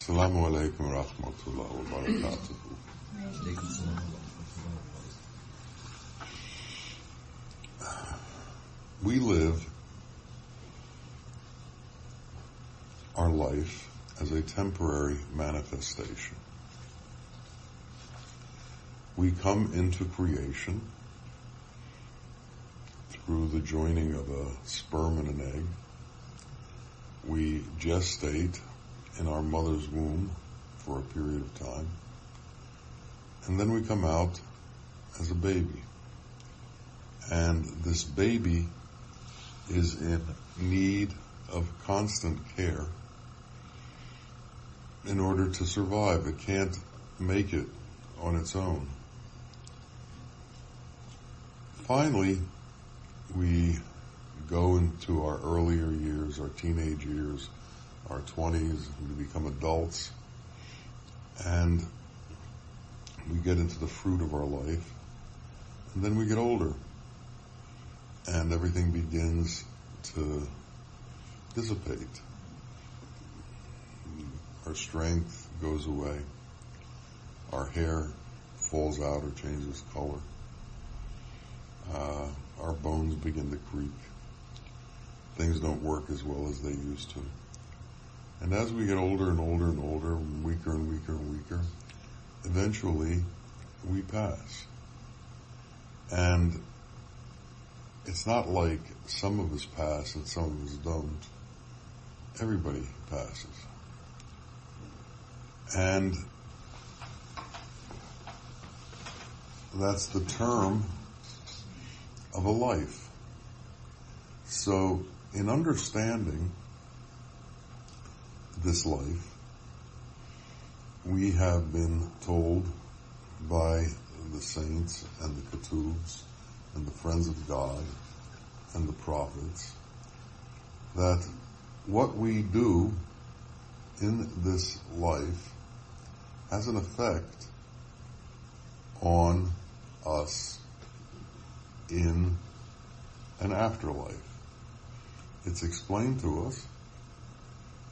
Assalamu alaikum wa rahmatullahi wa barakatuh. We live our life as a temporary manifestation. We come into creation through the joining of a sperm and an egg. We gestate in our mother's womb for a period of time. And then we come out as a baby. And this baby is in need of constant care in order to survive. It can't make it on its own. Finally, we go into our earlier years, our teenage years, our 20s, we become adults, and we get into the fruit of our life, and then we get older, and everything begins to dissipate. Our strength goes away. Our hair falls out or changes color. Uh, our bones begin to creak. Things don't work as well as they used to. And as we get older and older and older, weaker and weaker and weaker, eventually we pass. And it's not like some of us pass and some of us don't. Everybody passes. And that's the term of a life. So in understanding this life, we have been told by the saints and the qutubs and the friends of God and the prophets that what we do in this life has an effect on us in an afterlife. It's explained to us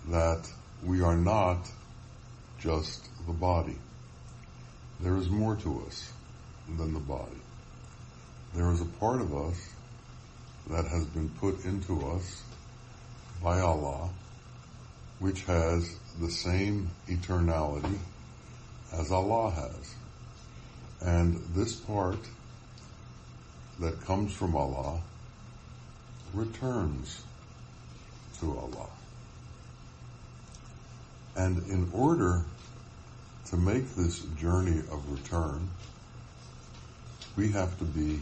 that we are not just the body. There is more to us than the body. There is a part of us that has been put into us by Allah, which has the same eternality as Allah has. And this part that comes from Allah returns to Allah. And in order to make this journey of return, we have to be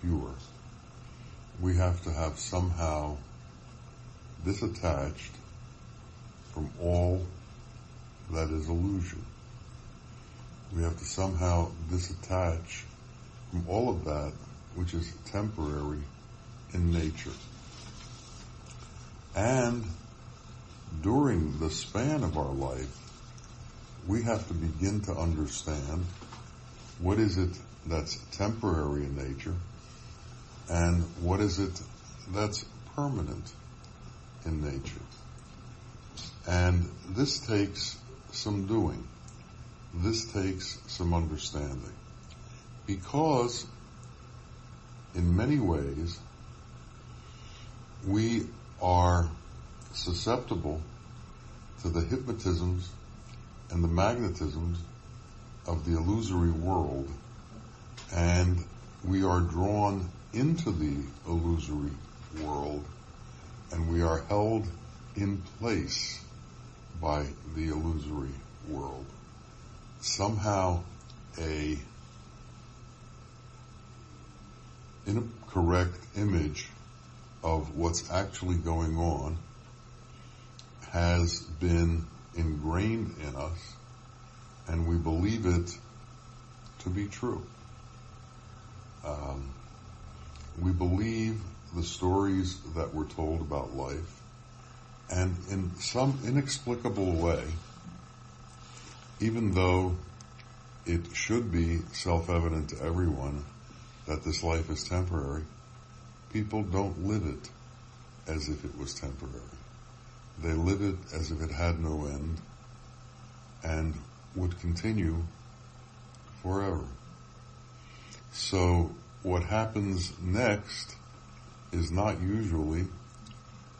pure. We have to have somehow disattached from all that is illusion. We have to somehow disattach from all of that which is temporary in nature. And during the span of our life, we have to begin to understand what is it that's temporary in nature and what is it that's permanent in nature. And this takes some doing. This takes some understanding. Because in many ways, we are susceptible to the hypnotisms and the magnetisms of the illusory world and we are drawn into the illusory world and we are held in place by the illusory world. Somehow a incorrect image of what's actually going on has been ingrained in us and we believe it to be true. Um, we believe the stories that we're told about life and in some inexplicable way, even though it should be self-evident to everyone that this life is temporary, people don't live it as if it was temporary. They live it as if it had no end and would continue forever. So what happens next is not usually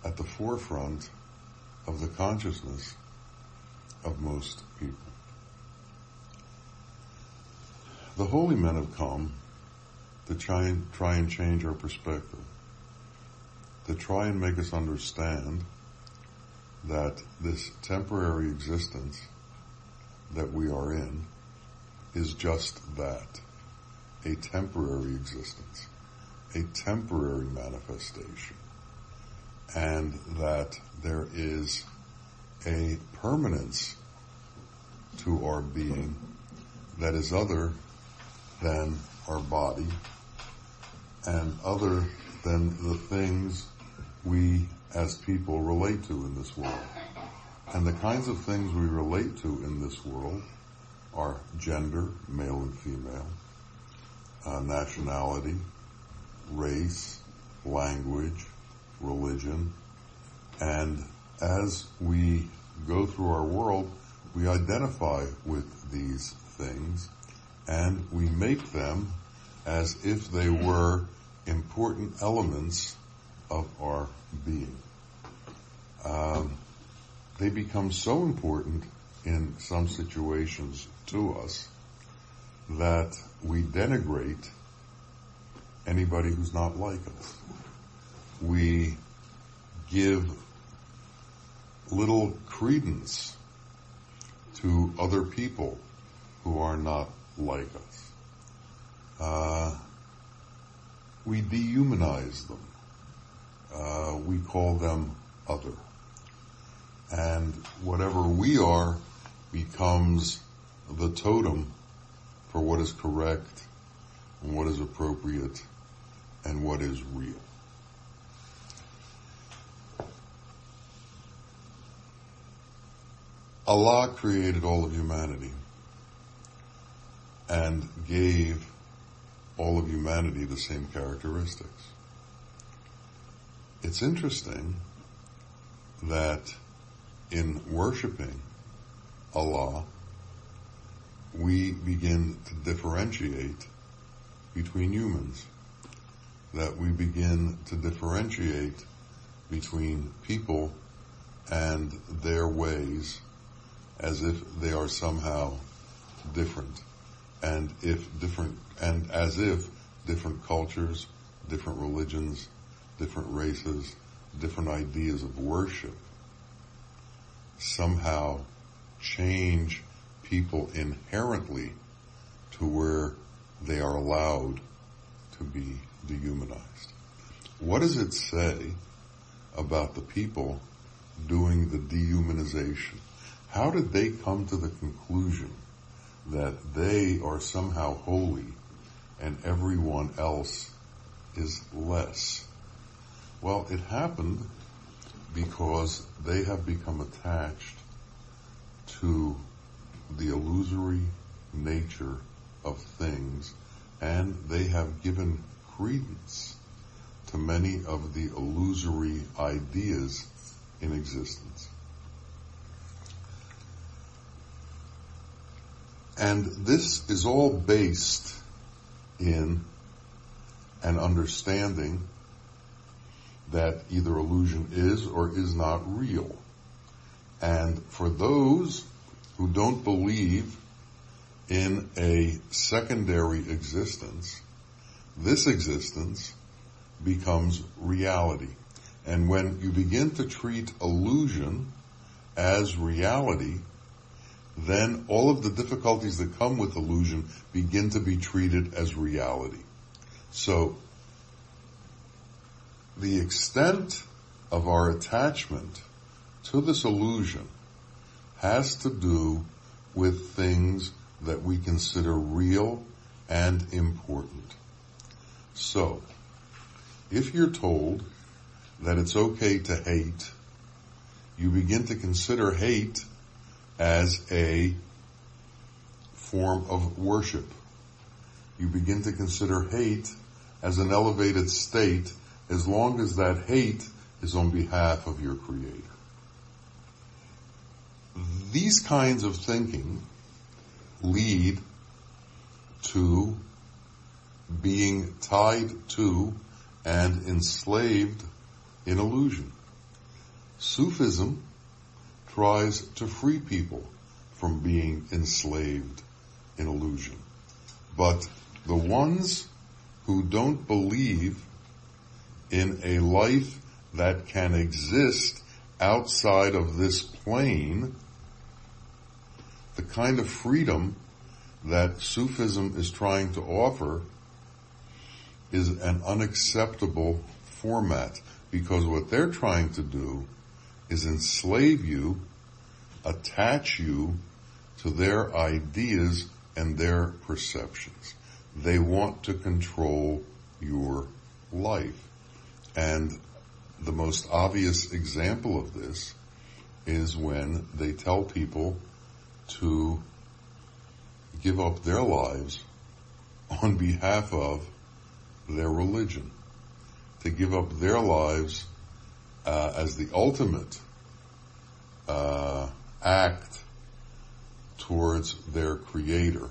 at the forefront of the consciousness of most people. The holy men have come to try and, try and change our perspective, to try and make us understand that this temporary existence that we are in is just that, a temporary existence, a temporary manifestation, and that there is a permanence to our being that is other than our body and other than the things we as people relate to in this world. And the kinds of things we relate to in this world are gender, male and female, uh, nationality, race, language, religion, and as we go through our world, we identify with these things and we make them as if they were important elements of our being. Um, they become so important in some situations to us that we denigrate anybody who's not like us. We give little credence to other people who are not like us. Uh, we dehumanize them. Uh, we call them other. And whatever we are becomes the totem for what is correct and what is appropriate and what is real. Allah created all of humanity and gave all of humanity the same characteristics. It's interesting that in worshiping Allah, we begin to differentiate between humans, that we begin to differentiate between people and their ways as if they are somehow different. And if different, and as if different cultures, different religions, different races, different ideas of worship somehow change people inherently to where they are allowed to be dehumanized. What does it say about the people doing the dehumanization? How did they come to the conclusion that they are somehow holy and everyone else is less? Well, it happened because they have become attached to the illusory nature of things and they have given credence to many of the illusory ideas in existence. And this is all based in an understanding that either illusion is or is not real. And for those who don't believe in a secondary existence, this existence becomes reality. And when you begin to treat illusion as reality, then all of the difficulties that come with illusion begin to be treated as reality. So the extent of our attachment to this illusion has to do with things that we consider real and important. So, if you're told that it's okay to hate, you begin to consider hate as a form of worship. You begin to consider hate as an elevated state as long as that hate is on behalf of your creator. these kinds of thinking lead to being tied to and enslaved in illusion. Sufism tries to free people from being enslaved in illusion. But the ones who don't believe in a life that can exist outside of this plane, the kind of freedom that Sufism is trying to offer is an unacceptable format because what they're trying to do is enslave you, attach you to their ideas and their perceptions. They want to control your life. And the most obvious example of this is when they tell people to give up their lives on behalf of their religion, to give up their lives uh, as the ultimate uh, act towards their creator.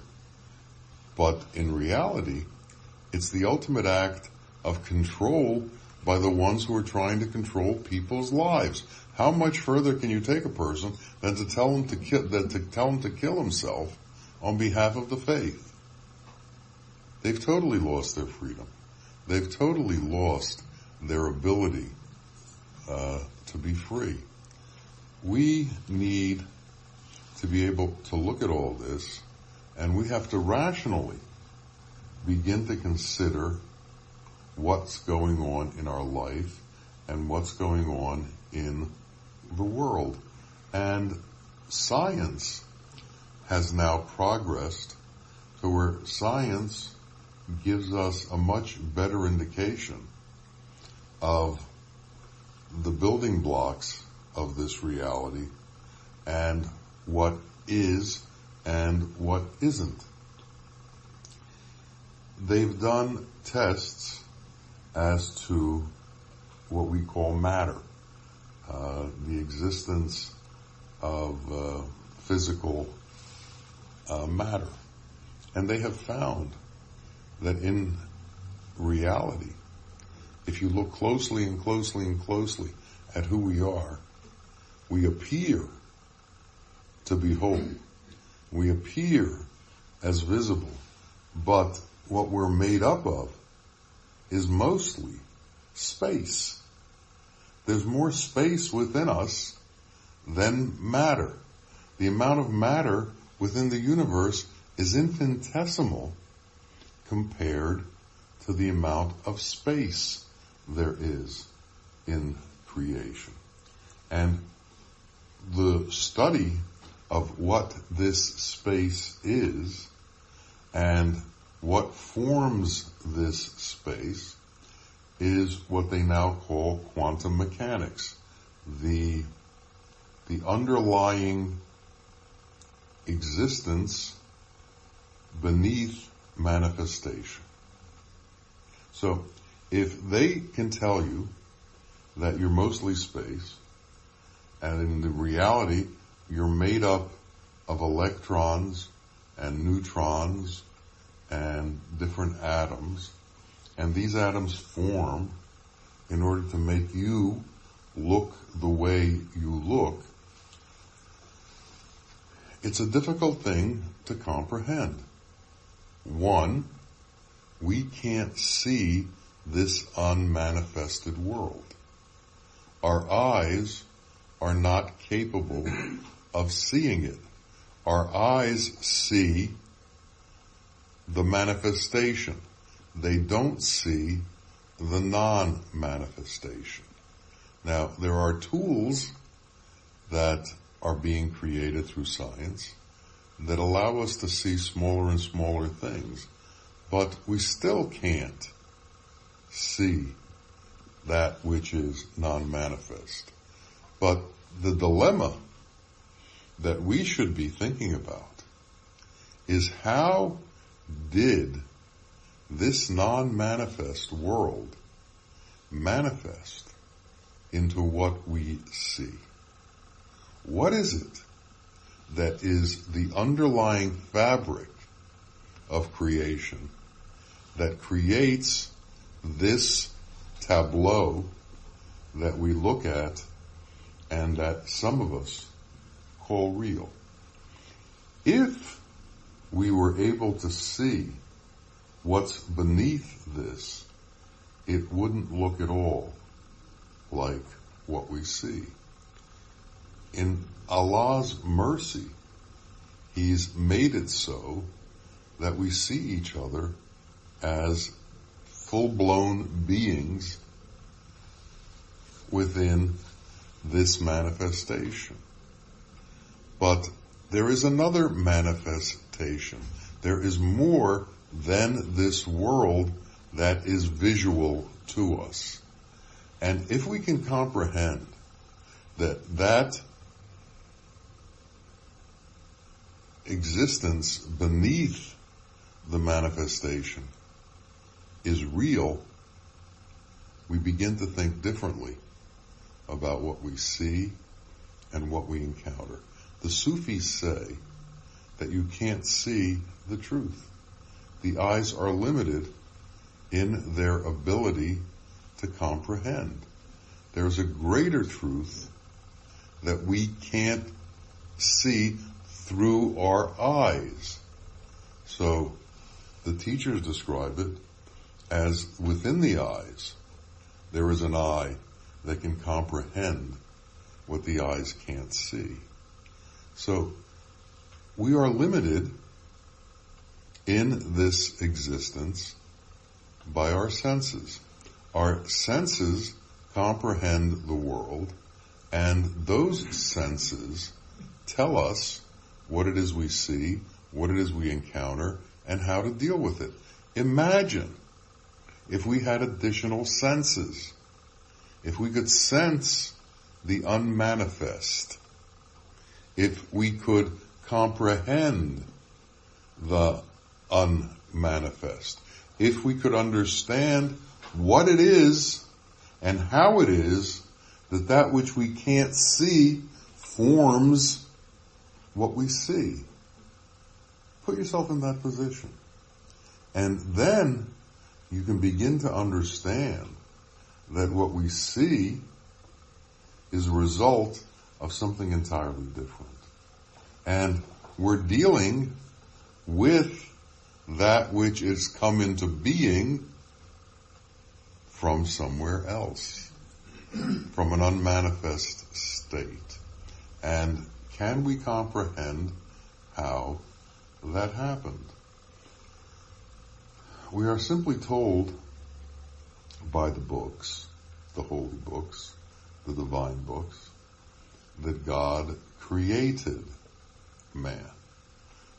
But in reality, it's the ultimate act of control by the ones who are trying to control people's lives. How much further can you take a person than to tell him to kill, than to tell him to kill himself on behalf of the faith? They've totally lost their freedom. They've totally lost their ability uh, to be free. We need to be able to look at all this and we have to rationally begin to consider what's going on in our life and what's going on in the world. And science has now progressed to where science gives us a much better indication of the building blocks of this reality and what is and what isn't. They've done tests as to what we call matter, uh, the existence of uh, physical uh, matter. And they have found that in reality, if you look closely and closely and closely at who we are, we appear to be whole. We appear as visible, but what we're made up of is mostly space. There's more space within us than matter. The amount of matter within the universe is infinitesimal compared to the amount of space there is in creation. And the study of what this space is and what forms this space is what they now call quantum mechanics. The, the underlying existence beneath manifestation. So if they can tell you that you're mostly space and in the reality you're made up of electrons and neutrons and different atoms and these atoms form in order to make you look the way you look, it's a difficult thing to comprehend. One, we can't see this unmanifested world. Our eyes are not capable of seeing it. Our eyes see the manifestation. They don't see the non-manifestation. Now, there are tools that are being created through science that allow us to see smaller and smaller things, but we still can't see that which is non-manifest. But the dilemma that we should be thinking about is how did this non-manifest world manifest into what we see? What is it that is the underlying fabric of creation that creates this tableau that we look at and that some of us call real. If we were able to see what's beneath this, it wouldn't look at all like what we see. In Allah's mercy, He's made it so that we see each other as full-blown beings within this manifestation. But there is another manifestation. There is more than this world that is visual to us. And if we can comprehend that that existence beneath the manifestation is real, we begin to think differently about what we see and what we encounter. The Sufis say that you can't see the truth. The eyes are limited in their ability to comprehend. There's a greater truth that we can't see through our eyes. So the teachers describe it as within the eyes, there is an eye that can comprehend what the eyes can't see. So we are limited in this existence by our senses. Our senses comprehend the world and those senses tell us what it is we see, what it is we encounter, and how to deal with it. Imagine if we had additional senses, if we could sense the unmanifest, if we could comprehend the unmanifest, if we could understand what it is and how it is that that which we can't see forms what we see. Put yourself in that position. And then you can begin to understand that what we see is a result of something entirely different. And we're dealing with that which is come into being from somewhere else, from an unmanifest state. And can we comprehend how that happened? We are simply told by the books, the holy books, the divine books, that God created man.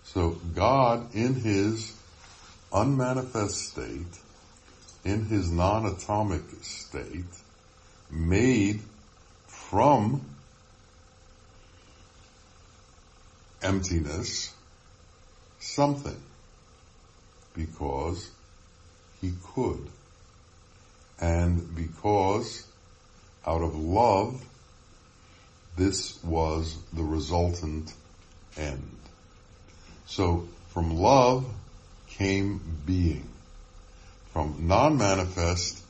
So God in his unmanifest state, in his non-atomic state, made from emptiness something because he could. And because out of love, this was the resultant end. So from love came being. From non-manifest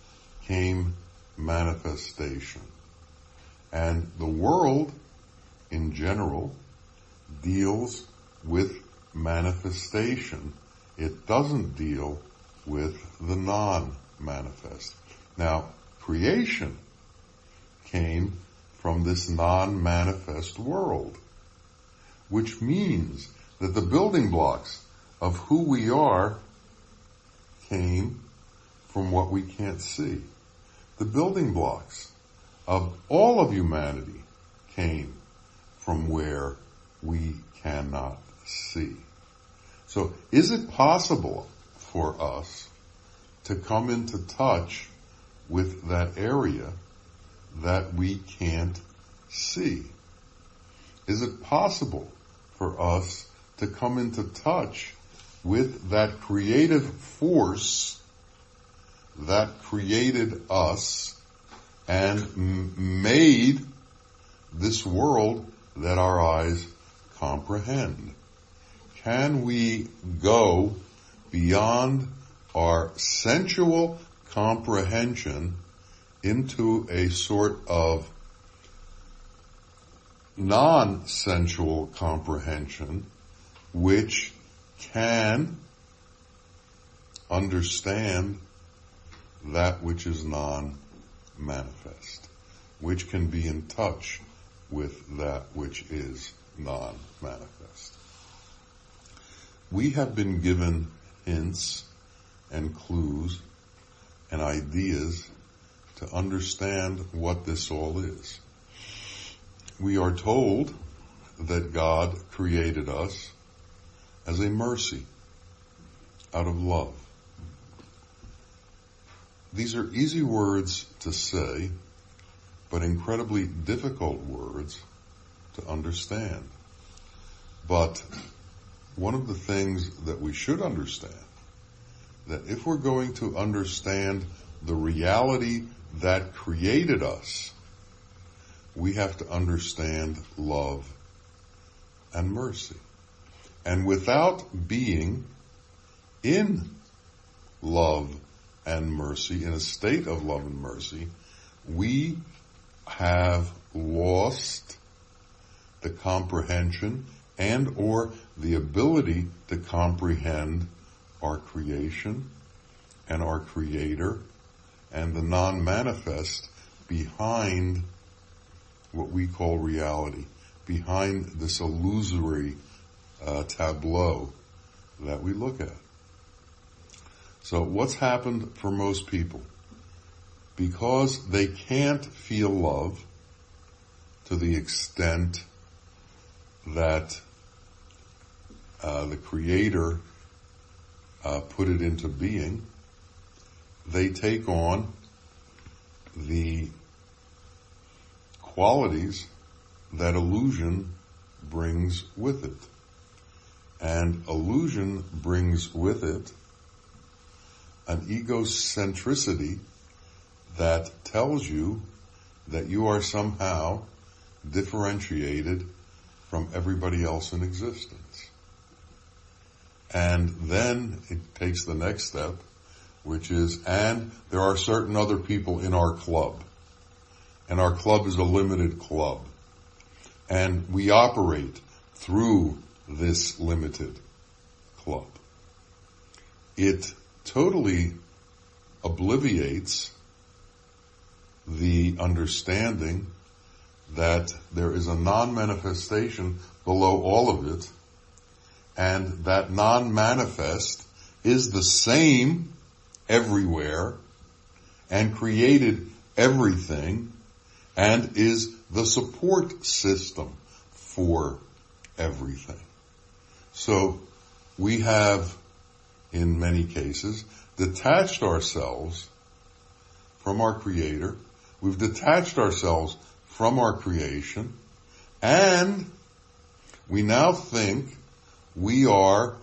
came manifestation. And the world in general deals with manifestation it doesn't deal with the non-manifest. Now, creation came from this non-manifest world, which means that the building blocks of who we are came from what we can't see. The building blocks of all of humanity came from where we cannot see. So is it possible for us to come into touch with that area that we can't see? Is it possible for us to come into touch with that creative force that created us and made this world that our eyes comprehend? Can we go beyond our sensual comprehension into a sort of non-sensual comprehension which can understand that which is non-manifest, which can be in touch with that which is non-manifest. We have been given hints and clues and ideas to understand what this all is. We are told that God created us as a mercy out of love. These are easy words to say, but incredibly difficult words to understand. But one of the things that we should understand, that if we're going to understand the reality that created us, we have to understand love and mercy. And without being in love and mercy, in a state of love and mercy, we have lost the comprehension and or the ability to comprehend our creation and our creator and the non-manifest behind what we call reality, behind this illusory uh, tableau that we look at. So what's happened for most people? Because they can't feel love to the extent that uh, the Creator uh, put it into being, they take on the qualities that illusion brings with it. And illusion brings with it an egocentricity that tells you that you are somehow differentiated from everybody else in existence. And then it takes the next step, which is, and there are certain other people in our club. And our club is a limited club. And we operate through this limited club. It totally obliviates the understanding that there is a non-manifestation below all of it, and that non-manifest is the same everywhere and created everything and is the support system for everything. So we have in many cases, detached ourselves from our creator. We've detached ourselves from our creation and we now think we are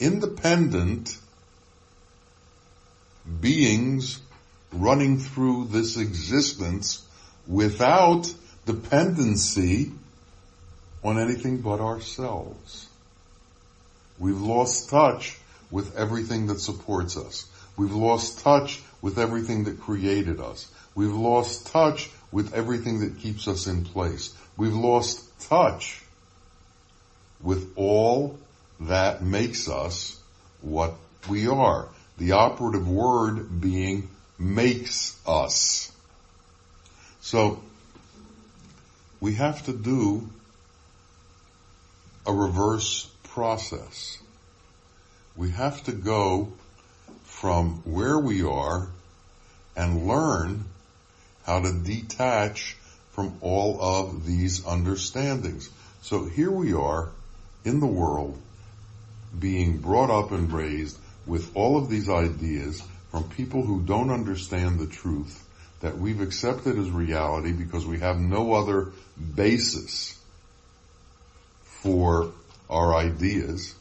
independent beings running through this existence without dependency on anything but ourselves. We've lost touch with everything that supports us. We've lost touch with everything that created us. We've lost touch with everything that keeps us in place. We've lost touch with all that makes us what we are. The operative word being makes us. So, we have to do a reverse process. We have to go from where we are and learn how to detach from all of these understandings. So here we are in the world being brought up and raised with all of these ideas from people who don't understand the truth that we've accepted as reality because we have no other basis for our ideas,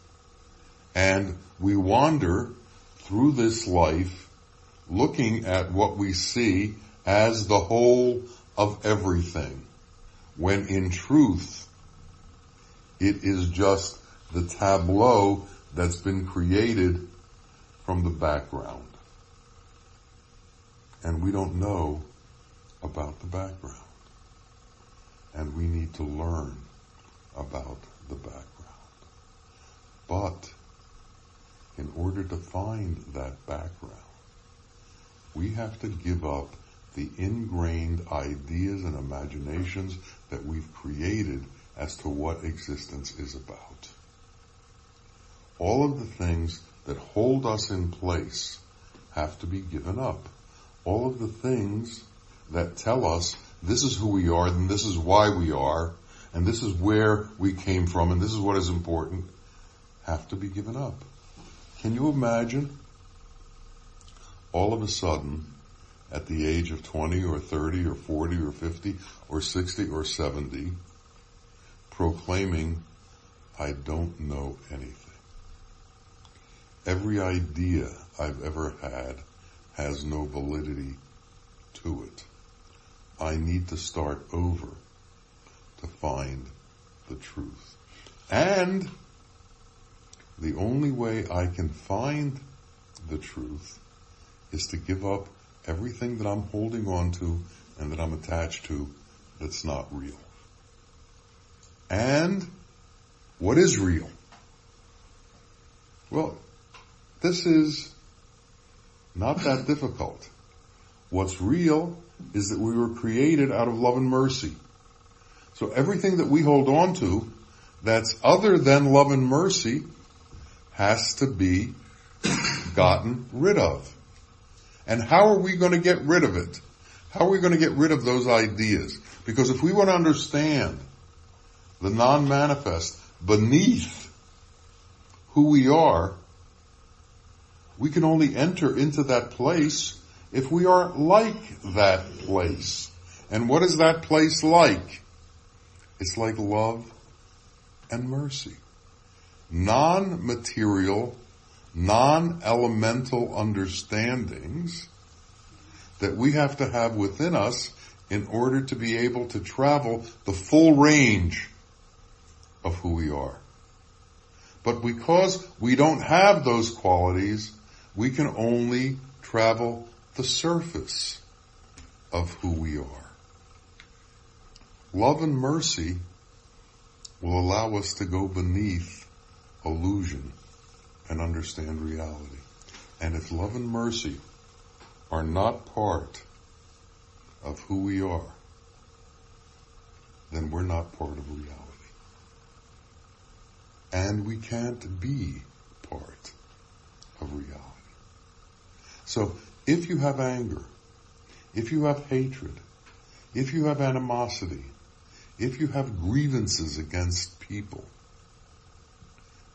and we wander through this life looking at what we see as the whole of everything, when in truth, It is just the tableau that's been created from the background. And we don't know about the background. And we need to learn about the background. But in order to find that background, we have to give up the ingrained ideas and imaginations that we've created as to what existence is about. All of the things that hold us in place have to be given up. All of the things that tell us this is who we are and this is why we are and this is where we came from and this is what is important have to be given up. Can you imagine all of a sudden at the age of 20 or 30 or 40 or 50 or 60 or 70 proclaiming, I don't know anything. Every idea I've ever had has no validity to it. I need to start over to find the truth. And the only way I can find the truth is to give up everything that I'm holding on to and that I'm attached to that's not real. And what is real? Well, this is not that difficult. What's real is that we were created out of love and mercy. So everything that we hold on to that's other than love and mercy has to be gotten rid of. And how are we going to get rid of it? How are we going to get rid of those ideas? Because if we want to understand the non-manifest beneath who we are, we can only enter into that place if we are like that place. And what is that place like? It's like love and mercy. Non-material non-elemental understandings that we have to have within us in order to be able to travel the full range of who we are. But because we don't have those qualities, we can only travel the surface of who we are. Love and mercy will allow us to go beneath illusion and understand reality. And if love and mercy are not part of who we are, then we're not part of reality. And we can't be part of reality. So if you have anger, if you have hatred, if you have animosity, if you have grievances against people,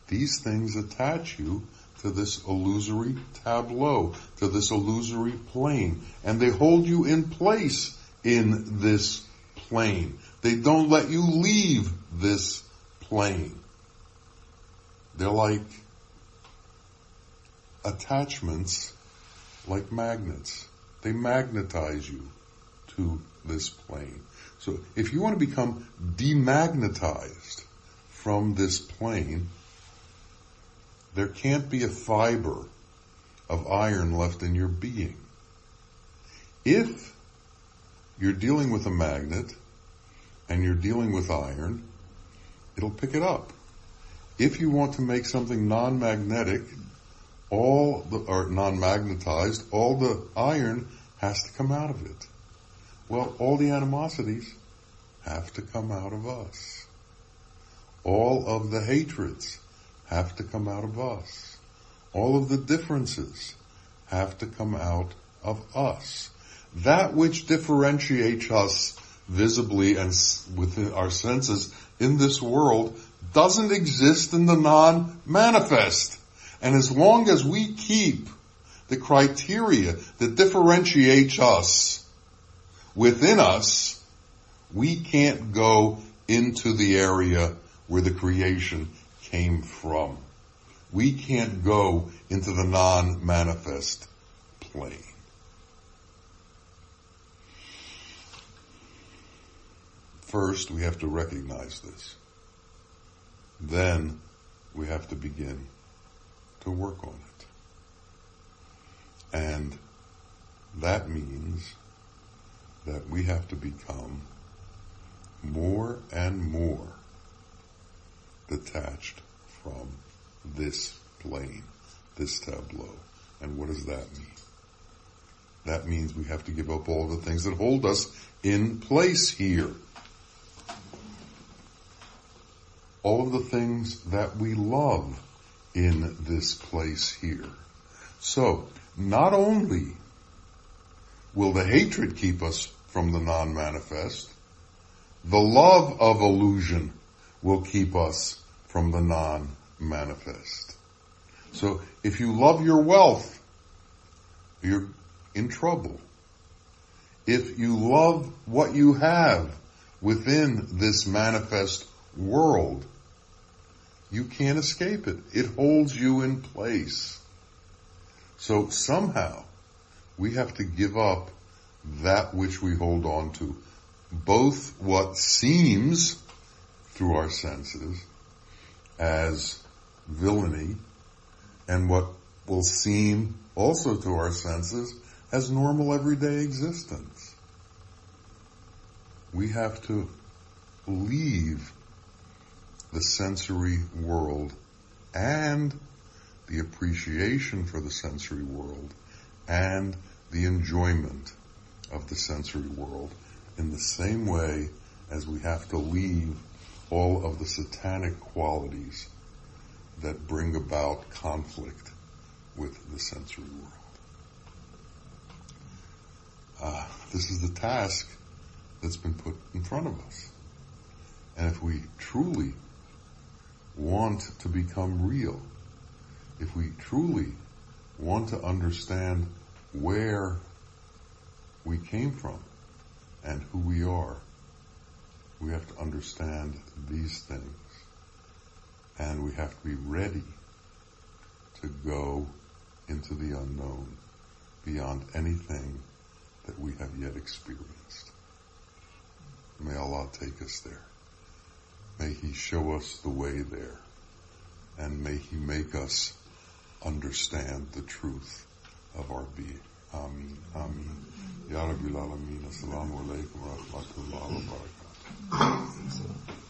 these things attach you to this illusory tableau, to this illusory plane, and they hold you in place in this plane. They don't let you leave this plane. They're like attachments, like magnets. They magnetize you to this plane. So if you want to become demagnetized from this plane, there can't be a fiber of iron left in your being. If you're dealing with a magnet and you're dealing with iron, it'll pick it up. If you want to make something non-magnetic, all the, or non-magnetized, all the iron has to come out of it. Well, all the animosities have to come out of us. All of the hatreds have to come out of us. All of the differences have to come out of us. That which differentiates us visibly and within our senses in this world doesn't exist in the non-manifest. And as long as we keep the criteria that differentiates us within us, we can't go into the area where the creation came from. We can't go into the non-manifest plane. First, we have to recognize this. then we have to begin to work on it. And that means that we have to become more and more detached from this plane, this tableau. And what does that mean? That means we have to give up all the things that hold us in place here. All of the things that we love in this place here. So, not only will the hatred keep us from the non-manifest, the love of illusion will keep us from the non-manifest. So if you love your wealth, you're in trouble. If you love what you have within this manifest world, you can't escape it. It holds you in place. So somehow we have to give up that which we hold on to, both what seems through our senses as villainy and what will seem also to our senses as normal everyday existence. We have to leave the sensory world and the appreciation for the sensory world and the enjoyment of the sensory world in the same way as we have to leave all of the satanic qualities that bring about conflict with the sensory world. Uh, this is the task that's been put in front of us. And if we truly want to become real, if we truly want to understand where we came from and who we are, we have to understand these things. And we have to be ready to go into the unknown beyond anything that we have yet experienced. May Allah take us there. May He show us the way there. And may He make us understand the truth of our being. Ameen. Ameen. Ya Rabbil Alameen. Assalamu alaikum wa rahmatullahi wa barakatuh.